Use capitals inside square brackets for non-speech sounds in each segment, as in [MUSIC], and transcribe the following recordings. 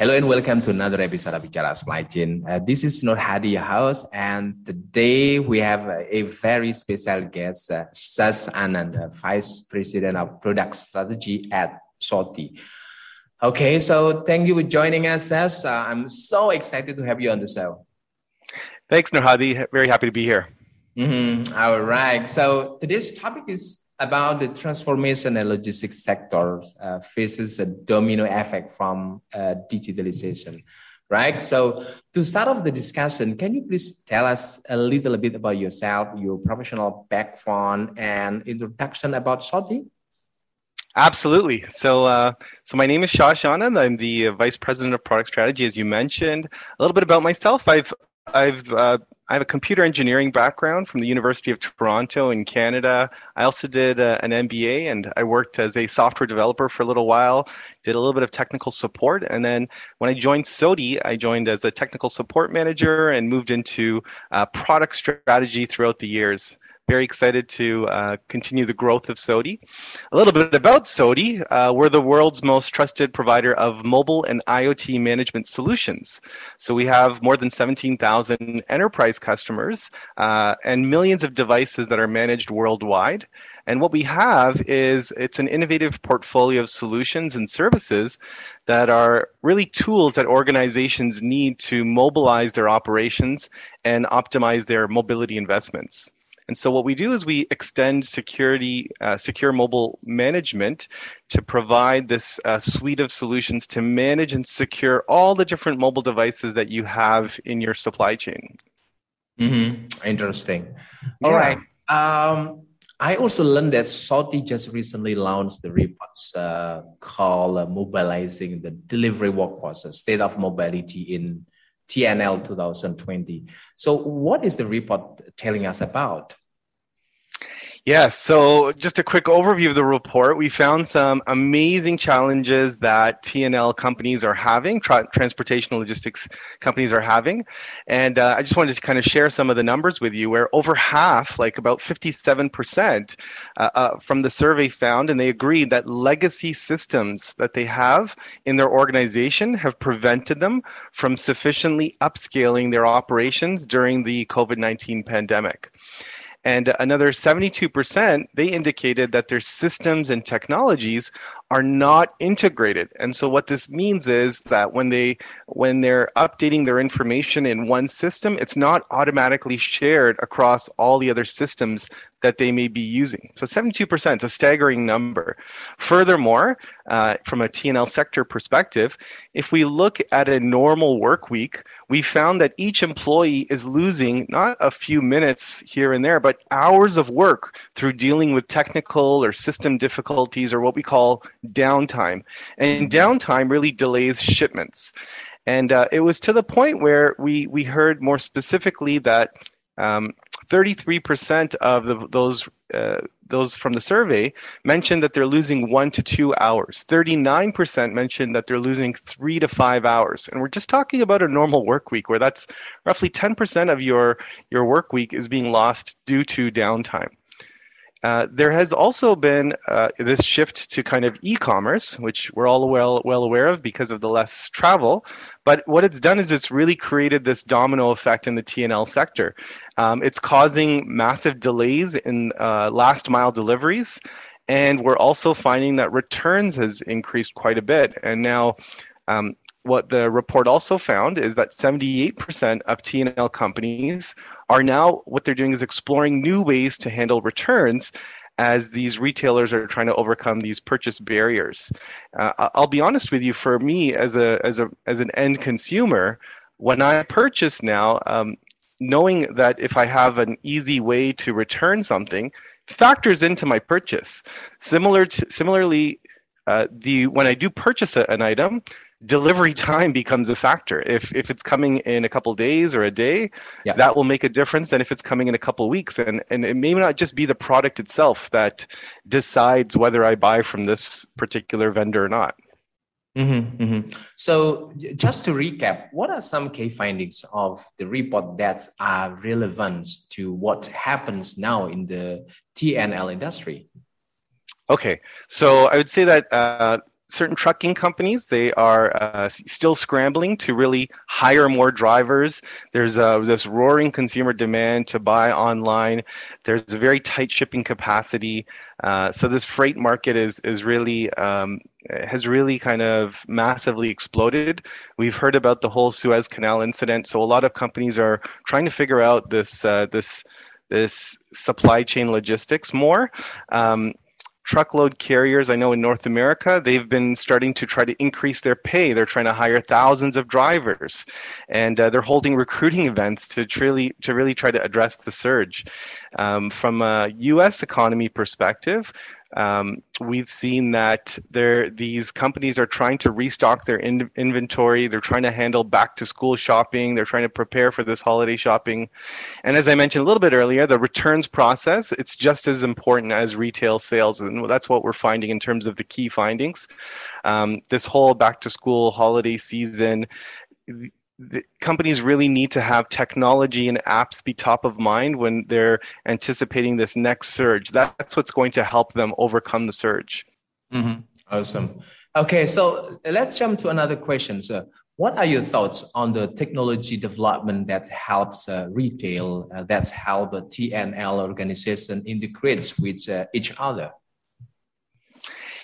Hello and welcome to another episode of Bicara Supply Chain. Uh, this is Nur Hadi, your host, and today we have a, very special guest, uh, Shash Anand, uh, Vice President of Product Strategy at Soti. Okay, so thank you for joining us, Shash. Uh, I'm so excited to have you on the show. Thanks, Nur Hadi. Very happy to be here. Mm-hmm. All right. So today's topic is about the transformation and logistics sector uh, faces a domino effect from uh, digitalization, right? So to start off the discussion, can you please tell us a little bit about yourself, your professional background, and introduction about Soti? Absolutely. So, uh, so my name is Shash Anand. I'm the vice president of product strategy, as you mentioned. A little bit about myself. I've I've uh, I have a computer engineering background from the University of Toronto in Canada. I also did uh, an MBA and I worked as a software developer for a little while, did a little bit of technical support. And then when I joined Soti, I joined as a technical support manager and moved into uh, product strategy throughout the years very excited to uh, continue the growth of Soti. A little bit about Soti. Uh, we're the world's most trusted provider of mobile and IoT management solutions. So we have more than 17,000 enterprise customers uh, and millions of devices that are managed worldwide. And what we have is it's an innovative portfolio of solutions and services that are really tools that organizations need to mobilize their operations and optimize their mobility investments. And so what we do is we extend security, uh, secure mobile management to provide this uh, suite of solutions to manage and secure all the different mobile devices that you have in your supply chain. Mm-hmm. Interesting. All yeah. right. Um, I also learned that Soti just recently launched the reports uh, called uh, Mobilizing the Delivery Workforce, State of Mobility in TNL 2020. So, what is the report telling us about? Yes, so just a quick overview of the report. We found some amazing challenges that TNL companies are having, tra- transportation logistics companies are having. And uh, I just wanted to kind of share some of the numbers with you, where over half, like about 57% uh, uh, from the survey found, and they agreed that legacy systems that they have in their organization have prevented them from sufficiently upscaling their operations during the COVID 19 pandemic. And another 72%, they indicated that their systems and technologies are not integrated. And so what this means is that when they when they're updating their information in one system, it's not automatically shared across all the other systems that they may be using. So 72% is a staggering number. Furthermore, uh, from a TNL sector perspective, if we look at a normal work week, we found that each employee is losing not a few minutes here and there, but hours of work through dealing with technical or system difficulties or what we call downtime. And downtime really delays shipments. And uh, it was to the point where we, we heard more specifically that um, 33% of the, those uh, those from the survey mentioned that they're losing one to two hours. 39% mentioned that they're losing three to five hours. And we're just talking about a normal work week where that's roughly 10% of your, your work week is being lost due to downtime. Uh, there has also been uh, this shift to kind of e-commerce, which we're all well well aware of because of the less travel. But what it's done is it's really created this domino effect in the TNL sector. Um, it's causing massive delays in uh, last mile deliveries, and we're also finding that returns has increased quite a bit. And now um, what the report also found is that 78% of TNL companies are now what they're doing is exploring new ways to handle returns as these retailers are trying to overcome these purchase barriers. Uh, I'll be honest with you, for me as a as a as an end consumer, when I purchase now, um, knowing that if I have an easy way to return something, factors into my purchase. Similar to similarly uh, the when I do purchase a, an item, delivery time becomes a factor. If if it's coming in a couple days or a day, yeah. that will make a difference than if it's coming in a couple weeks. And and it may not just be the product itself that decides whether I buy from this particular vendor or not. Mm-hmm, mm-hmm. So, just to recap, what are some key findings of the report that are relevant to what happens now in the TNL industry? Okay, so I would say that uh, certain trucking companies they are uh, still scrambling to really hire more drivers. There's uh, this roaring consumer demand to buy online. There's a very tight shipping capacity. Uh, so this freight market is is really um, has really kind of massively exploded. We've heard about the whole suez canal incident. So a lot of companies are trying to figure out this uh, this this supply chain logistics more. Um, truckload carriers I know in North America, they've been starting to try to increase their pay. They're trying to hire thousands of drivers, and uh, they're holding recruiting events to really to really try to address the surge. Um, from a U.S. economy perspective, um, we've seen that there these companies are trying to restock their in, inventory. They're trying to handle back to school shopping. They're trying to prepare for this holiday shopping. And as I mentioned a little bit earlier, the returns process it's just as important as retail sales, and that's what we're finding in terms of the key findings. Um, this whole back to school holiday season companies really need to have technology and apps be top of mind when they're anticipating this next surge. That's what's going to help them overcome the surge. Mm-hmm. Awesome. Okay, so let's jump to another question. So, what are your thoughts on the technology development that helps uh, retail, uh, that's help TNL organization integrates with uh, each other?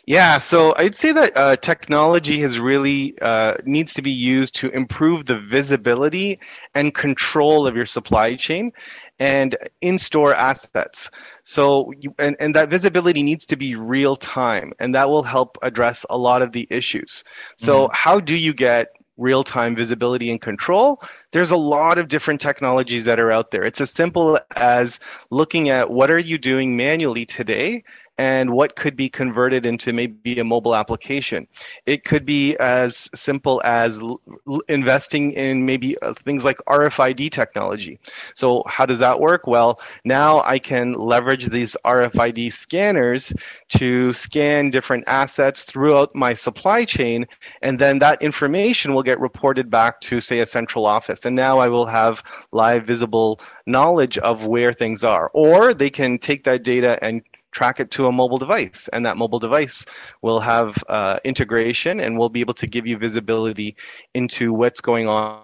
Yeah, so I'd say that uh, technology has really uh, needs to be used to improve the visibility and control of your supply chain and in-store assets. So, you, and, and that visibility needs to be real time, and that will help address a lot of the issues. So, mm-hmm. how do you get real time visibility and control, there's a lot of different technologies that are out there. It's as simple as looking at what are you doing manually today and what could be converted into maybe a mobile application. It could be as simple as l- investing in maybe uh, things like RFID technology. So, how does that work? Well, now I can leverage these RFID scanners to scan different assets throughout my supply chain, and then that information will get reported back to, say, a central office. And now I will have live, visible knowledge of where things are. Or they can take that data and track it to a mobile device, and that mobile device will have uh, integration and will be able to give you visibility into what's going on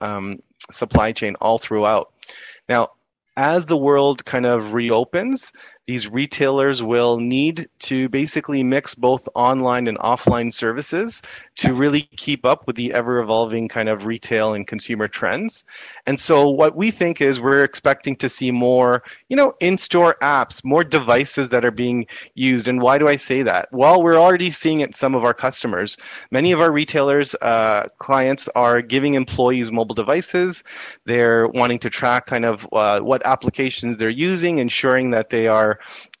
um, supply chain all throughout. Now, as the world kind of reopens, these retailers will need to basically mix both online and offline services to really keep up with the ever evolving kind of retail and consumer trends. And so what we think is we're expecting to see more, you know, in-store apps, more devices that are being used. And why do I say that? Well, we're already seeing it some of our customers. Many of our retailers, uh, clients are giving employees mobile devices. They're wanting to track kind of uh, what applications they're using, ensuring that they are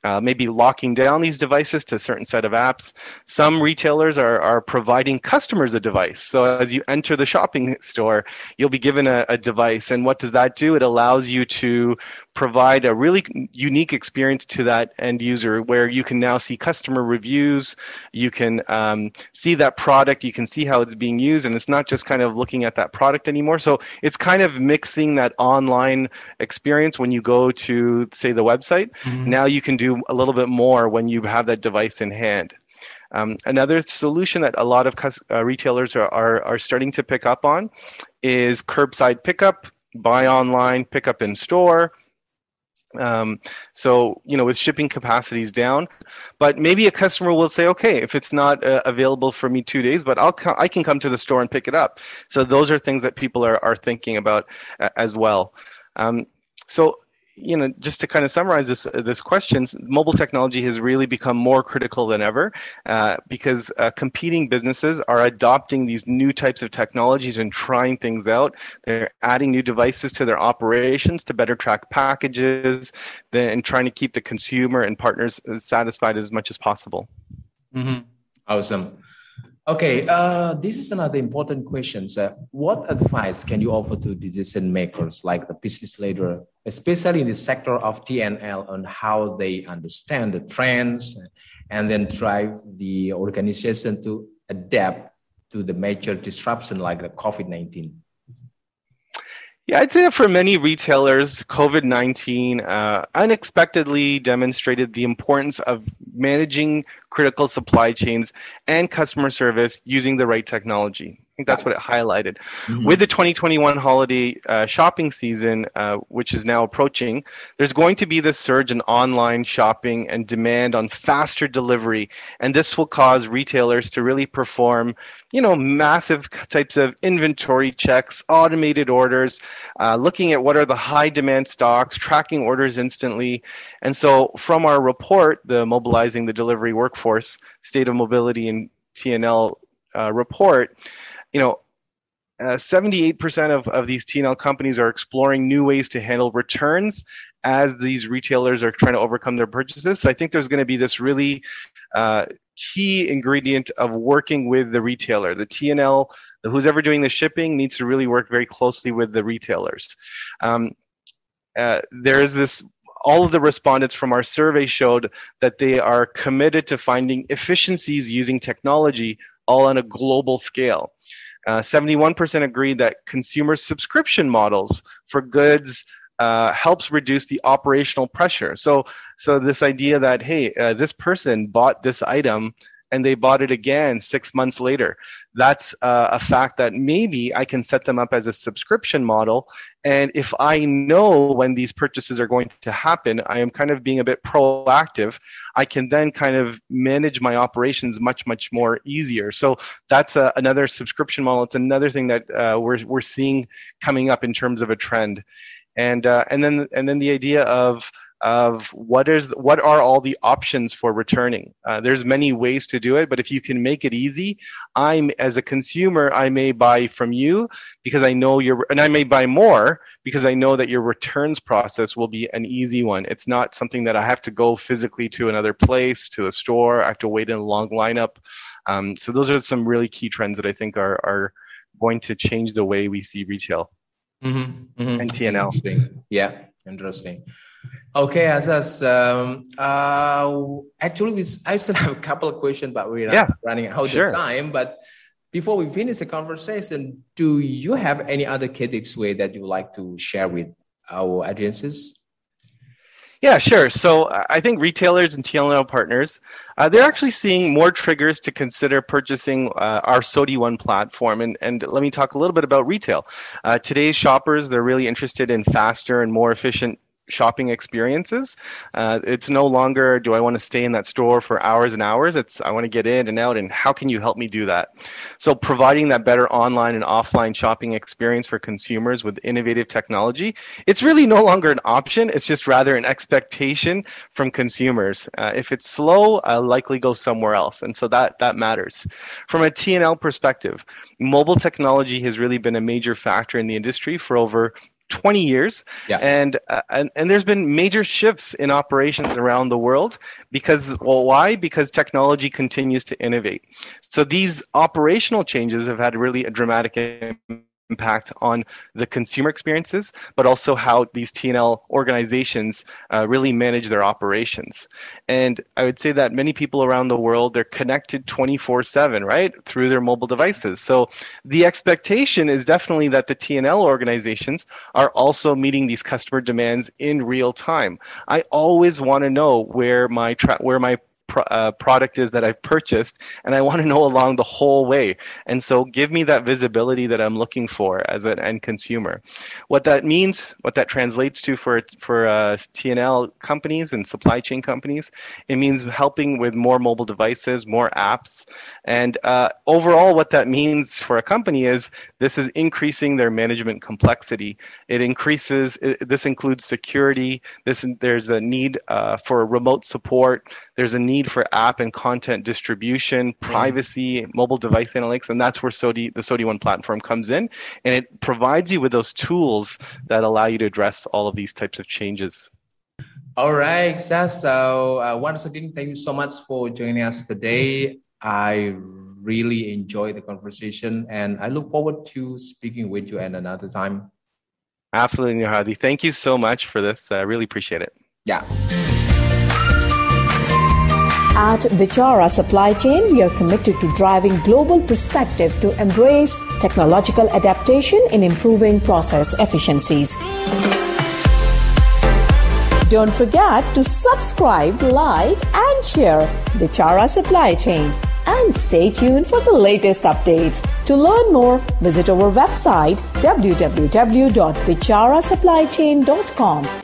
uh, maybe locking down these devices to a certain set of apps. Some retailers are, are providing customers a device. So as you enter the shopping store, you'll be given a, a device. And what does that do? It allows you to provide a really unique experience to that end user where you can now see customer reviews, you can um, see that product, you can see how it's being used, and it's not just kind of looking at that product anymore. So it's kind of mixing that online experience when you go to, say, the website. Mm-hmm. Now you can do a little bit more when you have that device in hand. Um, another solution that a lot of uh, retailers are, are, are starting to pick up on is curbside pickup, buy online, pick up in store. Um, so, you know, with shipping capacities down, but maybe a customer will say, okay, if it's not uh, available for me two days, but I'll co- I can come to the store and pick it up. So those are things that people are, are thinking about uh, as well. Um, so you know, just to kind of summarize this uh, this question, mobile technology has really become more critical than ever uh, because uh, competing businesses are adopting these new types of technologies and trying things out. They're adding new devices to their operations to better track packages, and trying to keep the consumer and partners satisfied as much as possible. Mm-hmm. Awesome. Okay, uh, this is another important question. So what advice can you offer to decision makers like the business leader, especially in the sector of TNL, on how they understand the trends and then drive the organization to adapt to the major disruption like the COVID 19? Yeah, I'd say that for many retailers, COVID 19 uh, unexpectedly demonstrated the importance of managing critical supply chains and customer service using the right technology. I think that's what it highlighted. Mm-hmm. With the 2021 holiday uh, shopping season, uh, which is now approaching, there's going to be this surge in online shopping and demand on faster delivery, and this will cause retailers to really perform, you know, massive types of inventory checks, automated orders, uh, looking at what are the high demand stocks, tracking orders instantly, and so from our report, the mobilizing the delivery workforce state of mobility and TNL uh, report you know, uh, 78% of, of these TNL companies are exploring new ways to handle returns as these retailers are trying to overcome their purchases. So I think there's going to be this really uh, key ingredient of working with the retailer. The TNL, who's ever doing the shipping, needs to really work very closely with the retailers. Um, uh, there is this all of the respondents from our survey showed that they are committed to finding efficiencies using technology all on a global scale. Uh, 71% agreed that consumer subscription models for goods uh, helps reduce the operational pressure. So, so this idea that hey, uh, this person bought this item and they bought it again six months later. That's uh, a fact that maybe I can set them up as a subscription model. And if I know when these purchases are going to happen, I am kind of being a bit proactive. I can then kind of manage my operations much, much more easier. So that's a, another subscription model. It's another thing that uh, we're, we're seeing coming up in terms of a trend. And, uh, and then, and then the idea of, of what is what are all the options for returning. Uh, there's many ways to do it but if you can make it easy i'm as a consumer i may buy from you because i know your and i may buy more because i know that your returns process will be an easy one. It's not something that i have to go physically to another place to a store. I have to wait in a long lineup. Um, so those are some really key trends that i think are are going to change the way we see retail. Mm-hmm, mm-hmm. and tnl yeah interesting Okay, Azaz. Um, uh, actually, we, I still [LAUGHS] have a couple of questions, but we're yeah, running out sure. of time. But before we finish the conversation, do you have any other KTX way that you would like to share with our audiences? Yeah, sure. So I think retailers and TNL partners, uh, they're actually seeing more triggers to consider purchasing uh, our SOTI One platform. And, and let me talk a little bit about retail. Uh, today's shoppers, they're really interested in faster and more efficient shopping experiences. Uh, it's no longer do I want to stay in that store for hours and hours. It's I want to get in and out, and how can you help me do that? So providing that better online and offline shopping experience for consumers with innovative technology, it's really no longer an option. It's just rather an expectation from consumers. Uh, if it's slow, I'll likely go somewhere else, and so that that matters. From a TNL perspective, mobile technology has really been a major factor in the industry for over 20 years. Yeah. and, uh, and and there's been major shifts in operations around the world because well why? Because technology continues to innovate. So these operational changes have had really a dramatic impact impact on the consumer experiences, but also how these TNL organizations uh, really manage their operations. And I would say that many people around the world, they're connected 24 7, right, through their mobile devices. So the expectation is definitely that the TNL organizations are also meeting these customer demands in real time. I always want to know where my tra- where my uh, product is that I've purchased, and I want to know along the whole way. And so, give me that visibility that I'm looking for as an end consumer. What that means, what that translates to for for uh, TNL companies and supply chain companies, it means helping with more mobile devices, more apps, and uh, overall, what that means for a company is this is increasing their management complexity. It increases. It, this includes security. This there's a need uh, for remote support. There's a need need for app and content distribution, privacy, mm. mobile device analytics, and that's where SOTI, the SOTI One platform comes in, and it provides you with those tools that allow you to address all of these types of changes. All right, Shash. So uh, once again, thank you so much for joining us today. I really enjoyed the conversation and I look forward to speaking with you at another time. Absolutely, Nurhadi. Thank you so much for this. I really appreciate it. Yeah. At Bicara Supply Chain, we are committed to driving global perspective to embrace technological adaptation in improving process efficiencies. Don't forget to subscribe, like, and share Bicara Supply Chain. And stay tuned for the latest updates. To learn more, visit our website www.vicharasupplychain.com.